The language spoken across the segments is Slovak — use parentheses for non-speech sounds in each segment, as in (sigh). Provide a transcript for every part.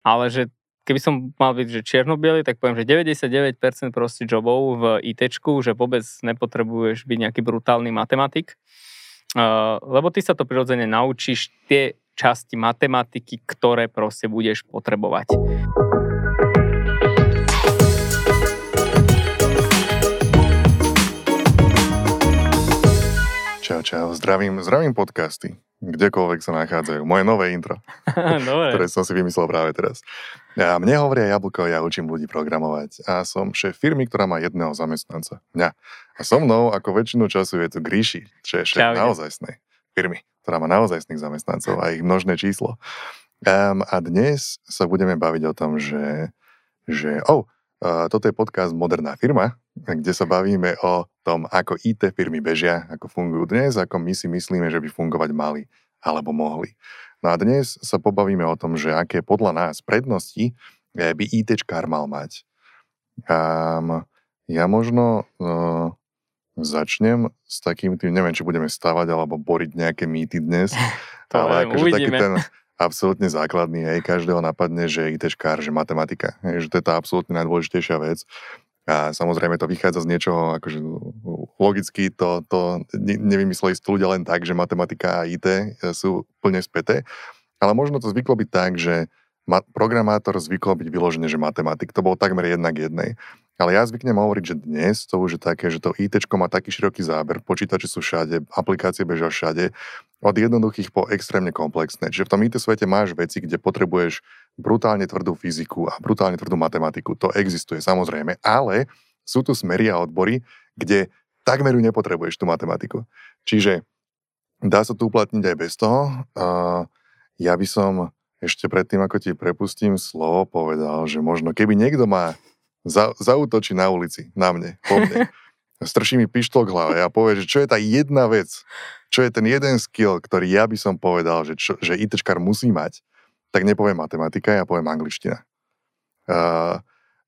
ale že keby som mal byť že čierno tak poviem, že 99% proste jobov v IT, že vôbec nepotrebuješ byť nejaký brutálny matematik, lebo ty sa to prirodzene naučíš tie časti matematiky, ktoré proste budeš potrebovať. Čau, čau. Zdravím, zdravím podcasty kdekoľvek sa nachádzajú. Moje nové intro, (laughs) ktoré som si vymyslel práve teraz. A mne hovoria Jablko, ja učím ľudí programovať a som šéf firmy, ktorá má jedného zamestnanca. Mňa. A so mnou, ako väčšinu času, je tu Gríši, čo je šéf naozajstnej firmy, ktorá má naozajstných zamestnancov a ich množné číslo. Um, a dnes sa budeme baviť o tom, že, že oh, toto je podcast Moderná firma, kde sa bavíme o tom, ako IT firmy bežia, ako fungujú dnes, ako my si myslíme, že by fungovať mali alebo mohli. No a dnes sa pobavíme o tom, že aké podľa nás prednosti eh, by ITčkár mal mať. Um, ja možno uh, začnem s takým tým, neviem, či budeme stavať alebo boriť nejaké mýty dnes, to (laughs) ale akože taký ten absolútne základný, hej, každého napadne, že ITčkár, že matematika, hej, že to je tá absolútne najdôležitejšia vec. A samozrejme to vychádza z niečoho, akože logicky to, to nevymysleli si ľudia len tak, že matematika a IT sú plne späté, ale možno to zvyklo byť tak, že programátor zvykol byť vyložené, že matematik. To bolo takmer jednak jednej. Ale ja zvyknem hovoriť, že dnes to už je také, že to IT má taký široký záber, počítače sú všade, aplikácie bežia všade, od jednoduchých po extrémne komplexné. Čiže v tom IT svete máš veci, kde potrebuješ brutálne tvrdú fyziku a brutálne tvrdú matematiku. To existuje samozrejme, ale sú tu smery a odbory, kde takmer ju nepotrebuješ tú matematiku. Čiže dá sa tu uplatniť aj bez toho. Uh, ja by som ešte predtým, ako ti prepustím slovo, povedal, že možno keby niekto má za, zautočí na ulici, na mne, po mne, (laughs) strší mi pištol k hlave a povie, že čo je tá jedna vec, čo je ten jeden skill, ktorý ja by som povedal, že, čo, že ITčkar musí mať, tak nepoviem matematika, ja poviem angličtina. Uh,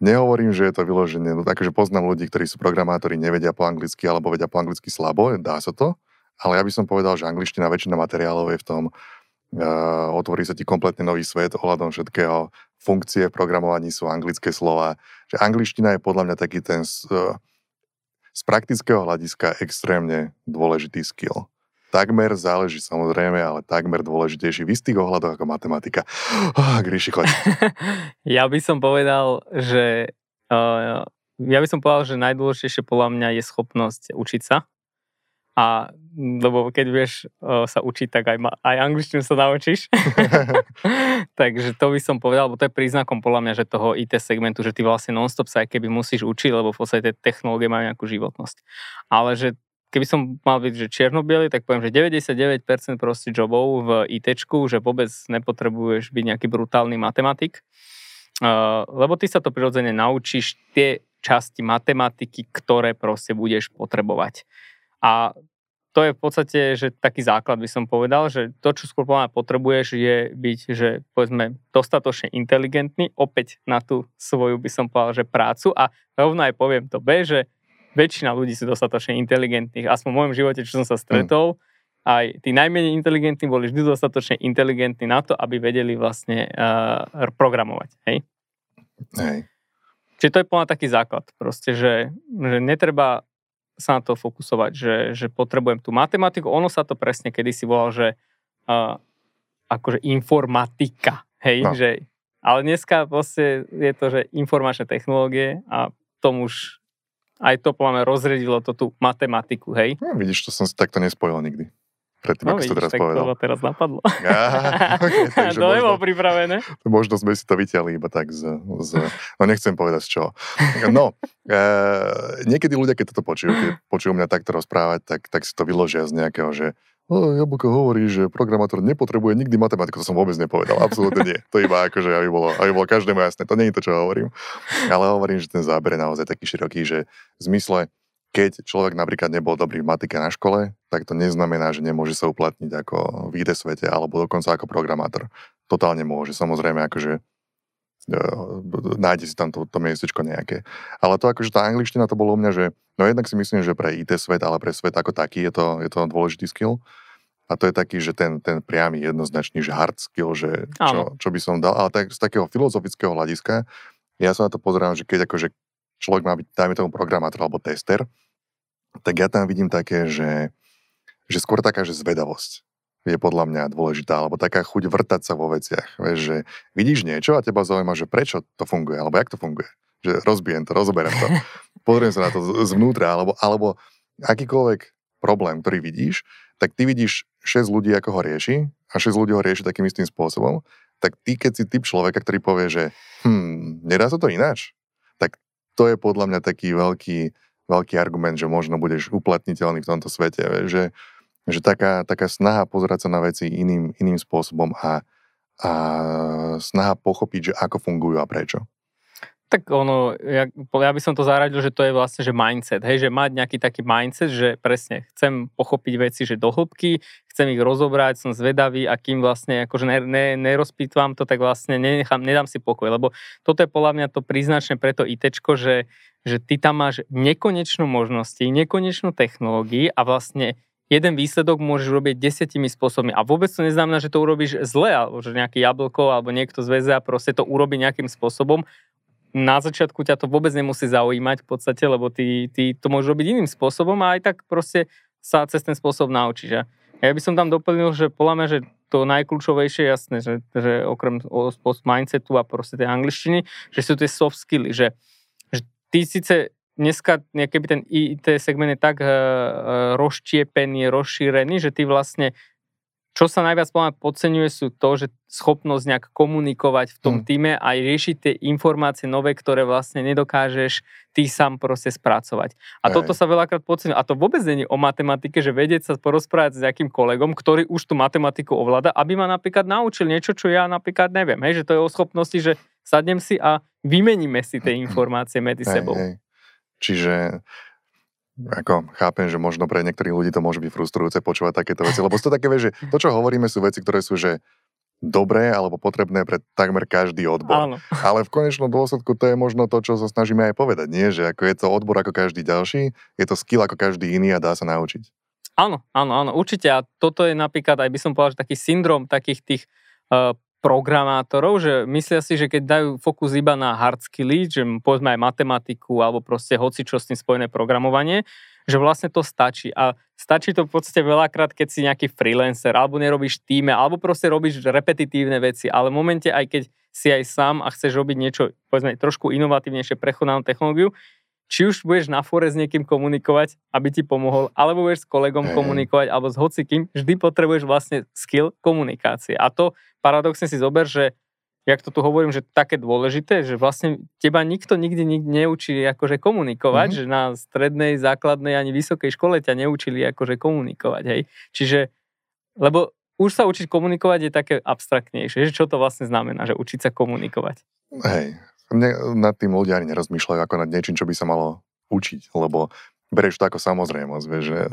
nehovorím, že je to vyložené, no takže poznám ľudí, ktorí sú programátori, nevedia po anglicky alebo vedia po anglicky slabo, dá sa to, ale ja by som povedal, že angličtina, väčšina materiálov je v tom, Uh, otvorí sa ti kompletne nový svet ohľadom všetkého. Funkcie v programovaní sú anglické slova. Že angličtina je podľa mňa taký ten uh, z praktického hľadiska extrémne dôležitý skill. Takmer záleží samozrejme, ale takmer dôležitejší v istých ohľadoch ako matematika. Oh, Gríši, choď. (laughs) ja by som povedal, že uh, ja by som povedal, že najdôležitejšie podľa mňa je schopnosť učiť sa a lebo keď vieš sa učiť, tak aj, ma, aj angličtinu sa naučíš. (laughs) Takže to by som povedal, lebo to je príznakom podľa mňa, že toho IT segmentu, že ty vlastne nonstop sa aj keby musíš učiť, lebo v podstate technológie majú nejakú životnosť. Ale že keby som mal byť že čierno tak poviem, že 99% proste jobov v IT, že vôbec nepotrebuješ byť nejaký brutálny matematik, uh, lebo ty sa to prirodzene naučíš tie časti matematiky, ktoré proste budeš potrebovať. A to je v podstate, že taký základ by som povedal, že to, čo skôr potrebuješ, je byť, že povedzme, dostatočne inteligentný, opäť na tú svoju by som povedal, že prácu a rovno aj poviem to B, že väčšina ľudí sú dostatočne inteligentných. Aspoň v môjom živote, čo som sa stretol, mm. aj tí najmenej inteligentní boli vždy dostatočne inteligentní na to, aby vedeli vlastne uh, programovať. Hej? Hej. Čiže to je plná taký základ. Proste, že, že netreba sa na to fokusovať, že, že potrebujem tú matematiku. Ono sa to presne kedysi volalo, že uh, akože informatika, hej, no. že, ale dneska vlastne je to, že informačné technológie a tomu už aj to pláme rozredilo to tú matematiku, hej. No, vidíš, to som si takto nespojil nikdy predtým, no, ako vidíš, to teraz tak povedal. to teraz napadlo. Aha, (laughs) okay, to možno, pripravené. (laughs) Možno sme si to vyťali iba tak z, z... No nechcem povedať z čoho. No, (laughs) e, niekedy ľudia, keď toto počujú, keď počujú mňa takto rozprávať, tak, tak si to vyložia z nejakého, že o, Jablko hovorí, že programátor nepotrebuje nikdy matematiku. To som vôbec nepovedal. Absolútne nie. To iba akože, aby bolo, aby bolo každému jasné. To nie je to, čo hovorím. Ale hovorím, že ten záber je naozaj taký široký, že v zmysle keď človek napríklad nebol dobrý v matike na škole, tak to neznamená, že nemôže sa uplatniť ako v IT svete alebo dokonca ako programátor. Totálne môže, samozrejme, akože e, nájde si tam to, to miestečko nejaké. Ale to akože tá angličtina to bolo u mňa, že no jednak si myslím, že pre IT svet, ale pre svet ako taký je to, je to dôležitý skill. a to je taký, že ten, ten priamy jednoznačný, že hard skill, že čo, čo by som dal, ale tak, z takého filozofického hľadiska, ja sa na to pozerám, že keď akože človek má byť, dajme tomu programátor alebo tester, tak ja tam vidím také, že, že skôr taká, že zvedavosť je podľa mňa dôležitá, alebo taká chuť vrtať sa vo veciach. Vieš, že vidíš niečo a teba zaujíma, že prečo to funguje, alebo jak to funguje. Že rozbijem to, rozoberiem to, (laughs) pozriem sa na to zvnútra, alebo, alebo akýkoľvek problém, ktorý vidíš, tak ty vidíš 6 ľudí, ako ho rieši a 6 ľudí ho rieši takým istým spôsobom, tak ty, keď si typ človeka, ktorý povie, že hm, nedá sa to ináč, to je podľa mňa taký veľký, veľký argument, že možno budeš uplatniteľný v tomto svete, že, že taká, taká snaha pozerať sa na veci iným, iným spôsobom a, a snaha pochopiť, že ako fungujú a prečo. Tak ono, ja, ja by som to zaradil, že to je vlastne, že mindset, hej, že mať nejaký taký mindset, že presne chcem pochopiť veci, že do hĺbky, chcem ich rozobrať, som zvedavý a kým vlastne akože ne, ne, nerozpýtvam to, tak vlastne nenechám, nedám si pokoj, lebo toto je podľa mňa to príznačné pre to ITčko, že, že ty tam máš nekonečnú možnosti, nekonečnú technológiu a vlastne jeden výsledok môžeš robiť desiatimi spôsobmi. A vôbec to neznamená, že to urobíš zle, alebo že nejaké jablko alebo niekto z a proste to urobí nejakým spôsobom na začiatku ťa to vôbec nemusí zaujímať v podstate, lebo ty, ty to môžeš robiť iným spôsobom a aj tak proste sa cez ten spôsob naučíš. A ja by som tam doplnil, že podľa mňa, že to najkľúčovejšie, jasné, že, že okrem mindsetu a proste tej angličtiny, že sú tie soft skilly, že, že ty síce dneska, keby ten IT segment je tak uh, rozštiepený, rozšírený, že ty vlastne čo sa najviac podceňuje sú to, že schopnosť nejak komunikovať v tom hmm. týme a riešiť tie informácie nové, ktoré vlastne nedokážeš ty sám proste spracovať. A Aj. toto sa veľakrát podceňuje. A to vôbec není o matematike, že vedieť sa porozprávať s nejakým kolegom, ktorý už tú matematiku ovláda, aby ma napríklad naučil niečo, čo ja napríklad neviem. Hej, že to je o schopnosti, že sadnem si a vymeníme si tie (clears throat) informácie medzi sebou. Hej. Čiže ako chápem, že možno pre niektorých ľudí to môže byť frustrujúce počúvať takéto veci, lebo to také, vie, že to, čo hovoríme, sú veci, ktoré sú, že dobré alebo potrebné pre takmer každý odbor. Áno. (laughs) Ale v konečnom dôsledku to je možno to, čo sa snažíme aj povedať, nie? Že ako je to odbor ako každý ďalší, je to skill ako každý iný a dá sa naučiť. Áno, áno, áno, určite. A toto je napríklad, aj by som povedal, že taký syndrom takých tých uh, programátorov, že myslia si, že keď dajú fokus iba na hard skilly, že povedzme aj matematiku alebo proste hoci čo s tým spojené programovanie, že vlastne to stačí. A stačí to v podstate veľakrát, keď si nejaký freelancer, alebo nerobíš týme, alebo proste robíš repetitívne veci, ale v momente, aj keď si aj sám a chceš robiť niečo, povedzme, trošku inovatívnejšie, prechodnú technológiu, či už budeš na fore s niekým komunikovať, aby ti pomohol, alebo budeš s kolegom komunikovať, alebo s hocikým, vždy potrebuješ vlastne skill komunikácie. A to paradoxne si zober, že jak to tu hovorím, že také dôležité, že vlastne teba nikto nikdy, nikdy neučí akože komunikovať, mm-hmm. že na strednej, základnej ani vysokej škole ťa neučili akože komunikovať, hej. Čiže, lebo už sa učiť komunikovať je také abstraktnejšie, že čo to vlastne znamená, že učiť sa komunikovať. Hej, mne, nad tým ľudia ani nerozmýšľajú ako nad niečím, čo by sa malo učiť, lebo bereš to ako samozrejmosť, vieš, že e,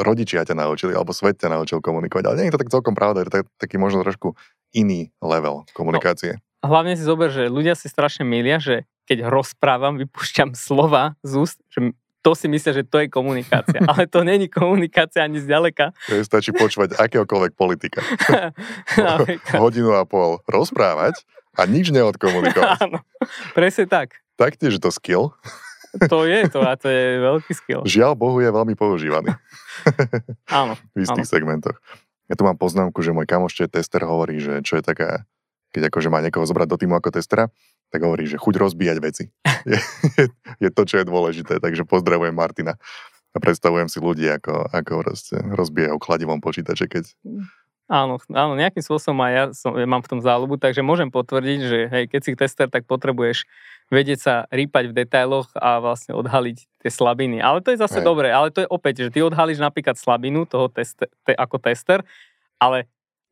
rodičia ťa naučili, alebo svet ťa naučil komunikovať, ale nie je to tak celkom pravda, je to taký možno trošku iný level komunikácie. No, hlavne si zober, že ľudia si strašne milia, že keď rozprávam, vypúšťam slova z úst, že to si myslia, že to je komunikácia. (laughs) Ale to není komunikácia ani zďaleka. To je stačí počúvať akéhokoľvek politika. (laughs) Hodinu a pol rozprávať a nič neodkomunikovať. (laughs) Áno, presne tak. Taktiež je to skill. To je to a to je veľký skill. Žiaľ Bohu je veľmi používaný. áno. V istých áno. segmentoch. Ja tu mám poznámku, že môj kamoš, je tester, hovorí, že čo je taká, keď akože má niekoho zobrať do týmu ako testera, tak hovorí, že chuť rozbíjať veci. je, je, je to, čo je dôležité. Takže pozdravujem Martina. A predstavujem si ľudí, ako, ako rozbijajú kladivom počítače, keď Áno, áno, nejakým spôsobom aj ja, som, ja mám v tom záľubu, takže môžem potvrdiť, že hej, keď si tester, tak potrebuješ vedieť sa rýpať v detailoch a vlastne odhaliť tie slabiny. Ale to je zase hej. dobré, ale to je opäť, že ty odhalíš napríklad slabinu toho teste, te, ako tester, ale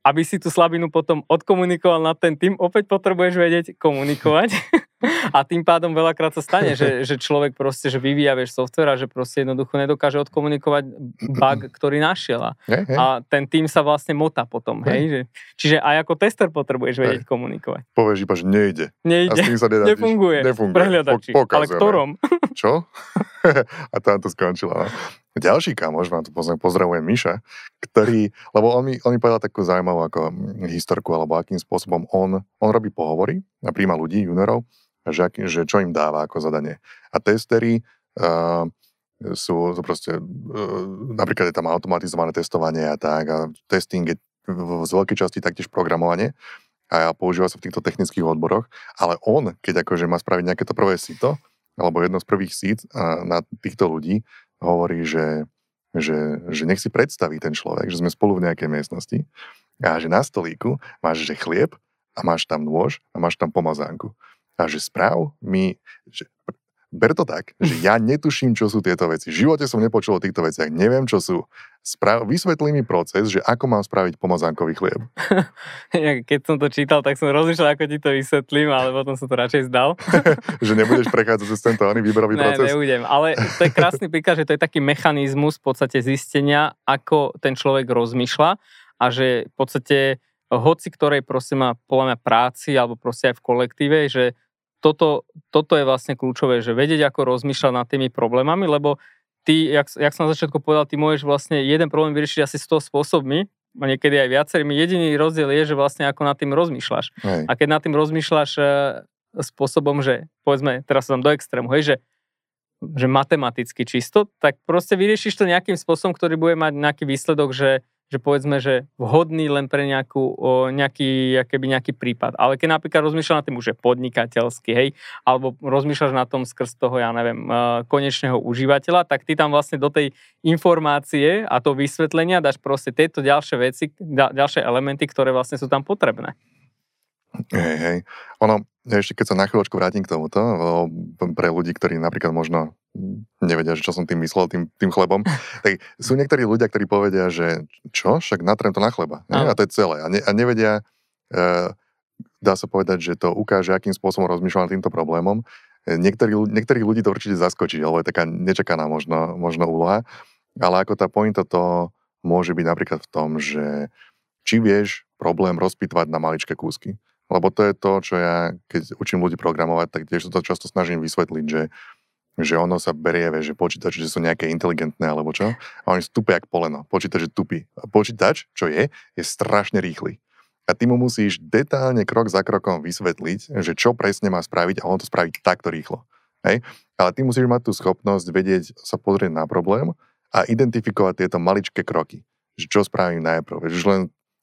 aby si tú slabinu potom odkomunikoval na ten tým, opäť potrebuješ vedieť komunikovať. (laughs) A tým pádom veľakrát sa stane, že, že človek proste, že vyvíja vieš, software a že proste jednoducho nedokáže odkomunikovať bug, ktorý našiel. A, a ten tým sa vlastne motá potom. Hej? Že, čiže aj ako tester potrebuješ vedieť hej. komunikovať. Povieš iba, že nejde. Nejde. A s tým sa Nefunguje. Nefunguje. Prehľadači. Po, Ale ktorom? Čo? (laughs) a tam to skončilo. Ďalší kamoš, vám tu pozdravujem Miša, ktorý, lebo on mi, on mi povedal takú zaujímavú ako historku, alebo akým spôsobom on, on robí pohovory a príjma ľudí, juniorov, že, že čo im dáva ako zadanie. A testery uh, sú, sú proste, uh, napríklad je tam automatizované testovanie a tak, a testing je z veľkej časti taktiež programovanie a používa sa v týchto technických odboroch, ale on, keď akože má spraviť nejaké to prvé sito, alebo jedno z prvých síc na týchto ľudí, hovorí, že, že, že nech si predstaví ten človek, že sme spolu v nejakej miestnosti a že na stolíku máš že chlieb a máš tam nôž a máš tam pomazánku. A že správ mi, že ber to tak, že ja netuším, čo sú tieto veci. V živote som nepočul o týchto veciach, neviem, čo sú. Spra- vysvetlí mi proces, že ako mám spraviť pomazánkový chlieb. (laughs) Keď som to čítal, tak som rozmýšľal, ako ti to vysvetlím, ale potom som to radšej zdal. (laughs) že nebudeš prechádzať cez tento oný výberový ne, proces? nebudem, ale to je krásny (laughs) príklad, že to je taký mechanizmus v podstate zistenia, ako ten človek rozmýšľa a že v podstate hoci ktorej prosím má podľa mňa práci alebo proste aj v kolektíve, že toto, toto je vlastne kľúčové, že vedieť, ako rozmýšľať nad tými problémami, lebo ty, jak, jak som na začiatku povedal, ty môžeš vlastne jeden problém vyriešiť asi 100 spôsobmi, a niekedy aj viacerými. Jediný rozdiel je, že vlastne ako nad tým rozmýšľaš. Hej. A keď nad tým rozmýšľaš e, spôsobom, že povedzme, teraz som do extrému, hej, že že matematicky čisto, tak proste vyriešiš to nejakým spôsobom, ktorý bude mať nejaký výsledok, že že povedzme, že vhodný len pre nejakú, o, nejaký, keby nejaký prípad. Ale keď napríklad rozmýšľaš nad tým už je podnikateľský, hej, alebo rozmýšľaš na tom skrz toho, ja neviem, uh, konečného užívateľa, tak ty tam vlastne do tej informácie a to vysvetlenia dáš proste tieto ďalšie veci, ďalšie elementy, ktoré vlastne sú tam potrebné. Hej, hej. Ono, ešte keď sa na chvíľočku vrátim k tomuto, pre ľudí, ktorí napríklad možno nevedia, čo som tým myslel, tým, tým chlebom, (laughs) tak sú niektorí ľudia, ktorí povedia, že čo, však natrem to na chleba. Nie? A to je celé. A, ne, a nevedia, e, dá sa povedať, že to ukáže, akým spôsobom rozmýšľa nad týmto problémom. E, niektorí, niektorých ľudí to určite zaskočí, alebo je taká nečakaná možno, možno úloha. Ale ako tá pointa to môže byť napríklad v tom, že či vieš problém rozpitvať na maličké kúsky. Lebo to je to, čo ja, keď učím ľudí programovať, tak tiež to často snažím vysvetliť, že že ono sa berie, že počítač, že sú nejaké inteligentné alebo čo, a oni sú tupé jak poleno. Počítač je tupý. A počítač, čo je, je strašne rýchly. A ty mu musíš detálne krok za krokom vysvetliť, že čo presne má spraviť a on to spraví takto rýchlo. Hej? Ale ty musíš mať tú schopnosť vedieť sa pozrieť na problém a identifikovať tieto maličké kroky. Že čo spravím najprv. Už len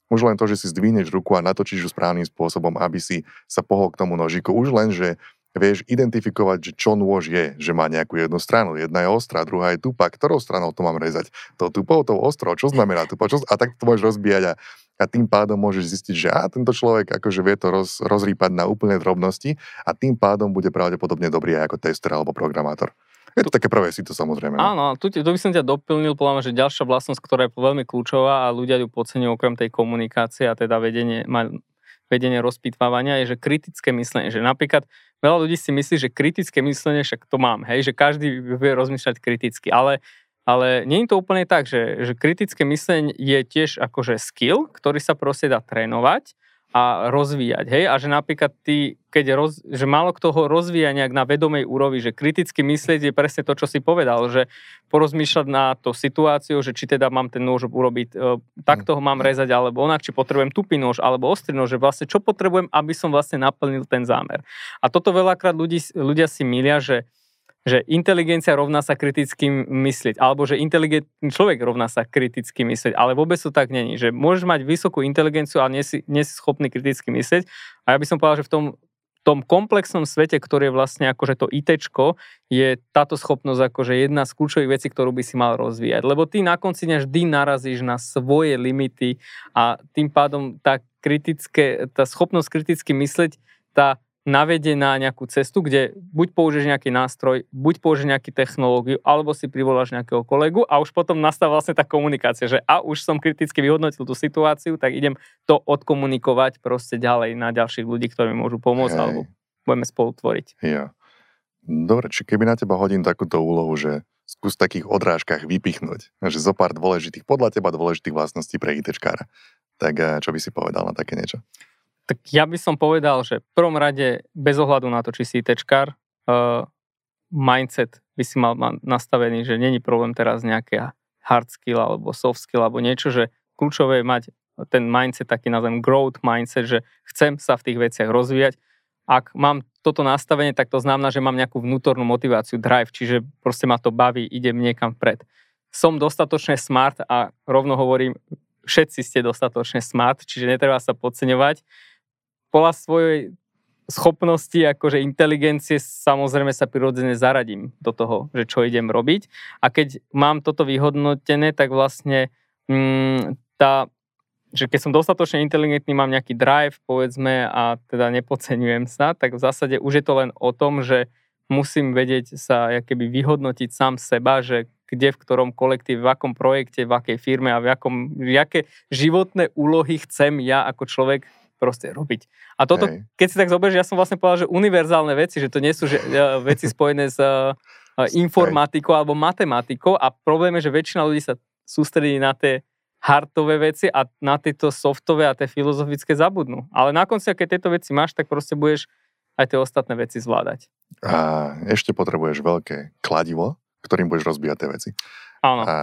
už len to, že si zdvihneš ruku a natočíš ju správnym spôsobom, aby si sa pohol k tomu nožiku. Už len, že vieš identifikovať, že čo nôž je, že má nejakú jednu stranu. Jedna je ostrá, druhá je tupá. Ktorou stranou to mám rezať? To tupou, to ostrou, čo znamená tupá? Čo, a tak to môžeš rozbíjať a, a tým pádom môžeš zistiť, že a tento človek akože vie to roz, rozrýpať na úplné drobnosti a tým pádom bude pravdepodobne dobrý aj ako tester alebo programátor. (laughs) Je to také prvé si to samozrejme. No. Áno, tu, tu by som ťa doplnil, povedal, že ďalšia vlastnosť, ktorá je veľmi kľúčová a ľudia ju podceňujú okrem tej komunikácie a teda vedenie, vedenie rozpitvávania, je, že kritické myslenie. Že napríklad veľa ľudí si myslí, že kritické myslenie, však to mám, hej, že každý vie rozmýšľať kriticky, ale ale nie je to úplne tak, že, že kritické myslenie je tiež akože skill, ktorý sa proste dá trénovať a rozvíjať. Hej? A že napríklad ty, keď roz, že málo kto ho rozvíja nejak na vedomej úrovi, že kriticky myslieť je presne to, čo si povedal, že porozmýšľať na to situáciu, že či teda mám ten nôž urobiť, e, takto ho mám rezať, alebo onak, či potrebujem tupý nôž, alebo ostrý nôž, že vlastne čo potrebujem, aby som vlastne naplnil ten zámer. A toto veľakrát ľudí, ľudia si milia, že že inteligencia rovná sa kriticky myslieť, alebo že inteligentný človek rovná sa kriticky myslieť, ale vôbec to tak není, že môžeš mať vysokú inteligenciu a nie si, nie si schopný kriticky myslieť. A ja by som povedal, že v tom, tom komplexnom svete, ktorý je vlastne akože to IT, je táto schopnosť akože jedna z kľúčových vecí, ktorú by si mal rozvíjať. Lebo ty na konci dňa vždy narazíš na svoje limity a tým pádom tá, kritické, tá schopnosť kriticky mysleť, tá navedie na nejakú cestu, kde buď použiješ nejaký nástroj, buď použiješ nejakú technológiu, alebo si privoláš nejakého kolegu a už potom nastáva vlastne tá komunikácia, že a už som kriticky vyhodnotil tú situáciu, tak idem to odkomunikovať proste ďalej na ďalších ľudí, ktorí mi môžu pomôcť, Hej. alebo budeme spolu tvoriť. Ja. Dobre, či keby na teba hodím takúto úlohu, že skús v takých odrážkach vypichnúť, že zo pár dôležitých, podľa teba dôležitých vlastností pre ITčkára, tak eh, čo by si povedal na také niečo? Tak ja by som povedal, že v prvom rade, bez ohľadu na to, či si tečkár, uh, mindset by si mal nastavený, že není problém teraz nejaké hard skill alebo soft skill alebo niečo, že kľúčové je mať ten mindset, taký nazvem growth mindset, že chcem sa v tých veciach rozvíjať. Ak mám toto nastavenie, tak to znamená, že mám nejakú vnútornú motiváciu, drive, čiže proste ma to baví, idem niekam vpred. Som dostatočne smart a rovno hovorím, všetci ste dostatočne smart, čiže netreba sa podceňovať. Pola svojej schopnosti, akože inteligencie, samozrejme sa prirodzene zaradím do toho, že čo idem robiť. A keď mám toto vyhodnotené, tak vlastne mm, tá, že keď som dostatočne inteligentný, mám nejaký drive, povedzme, a teda nepodceňujem sa, tak v zásade už je to len o tom, že musím vedieť sa keby vyhodnotiť sám seba, že kde, v ktorom kolektíve, v akom projekte, v akej firme a v akom, v aké životné úlohy chcem ja ako človek proste robiť. A toto, Hej. keď si tak zoberieš, ja som vlastne povedal, že univerzálne veci, že to nie sú že, uh, veci spojené s uh, informatikou Hej. alebo matematikou a problém je, že väčšina ľudí sa sústredí na tie hardové veci a na tieto softové a tie filozofické zabudnú. Ale na konci, keď tieto veci máš, tak proste budeš aj tie ostatné veci zvládať. A ešte potrebuješ veľké kladivo, ktorým budeš rozbíjať tie veci. Áno. A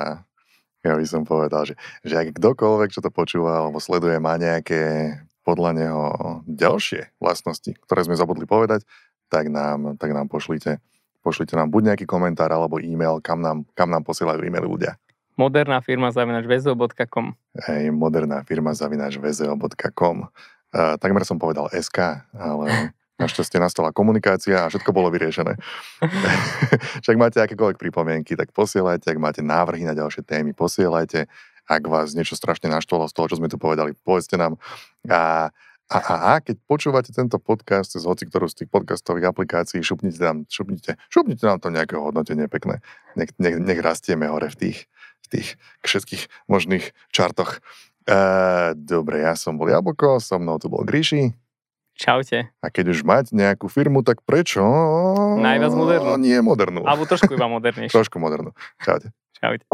ja by som povedal, že, že ak kdokoľvek, čo to počúva alebo sleduje, má nejaké podľa neho ďalšie vlastnosti, ktoré sme zabudli povedať, tak nám, tak nám pošlite, pošlite nám buď nejaký komentár alebo e-mail, kam nám, kam nám posielajú e-maily ľudia. Moderná firma zavinač vzeo.com Hej, moderná firma zavinač vzeo.com uh, Takmer som povedal SK, ale (laughs) našťastie nastala komunikácia a všetko bolo vyriešené. (laughs) Však máte akékoľvek pripomienky, tak posielajte, ak máte návrhy na ďalšie témy, posielajte ak vás niečo strašne naštvalo z toho, čo sme tu povedali, povedzte nám. A, a, a, a keď počúvate tento podcast cez hoci ktorú z tých podcastových aplikácií, šupnite nám, šupnite, šupnite nám to nejaké hodnotenie pekné. Nech, nech, nech rastieme hore v tých, v tých všetkých možných čartoch. E, dobre, ja som bol Jablko, so mnou tu bol Gríši. Čaute. A keď už mať nejakú firmu, tak prečo? Najviac modernú. Nie modernú. Alebo trošku iba modernejšiu. trošku modernú. Čaute. Čaute.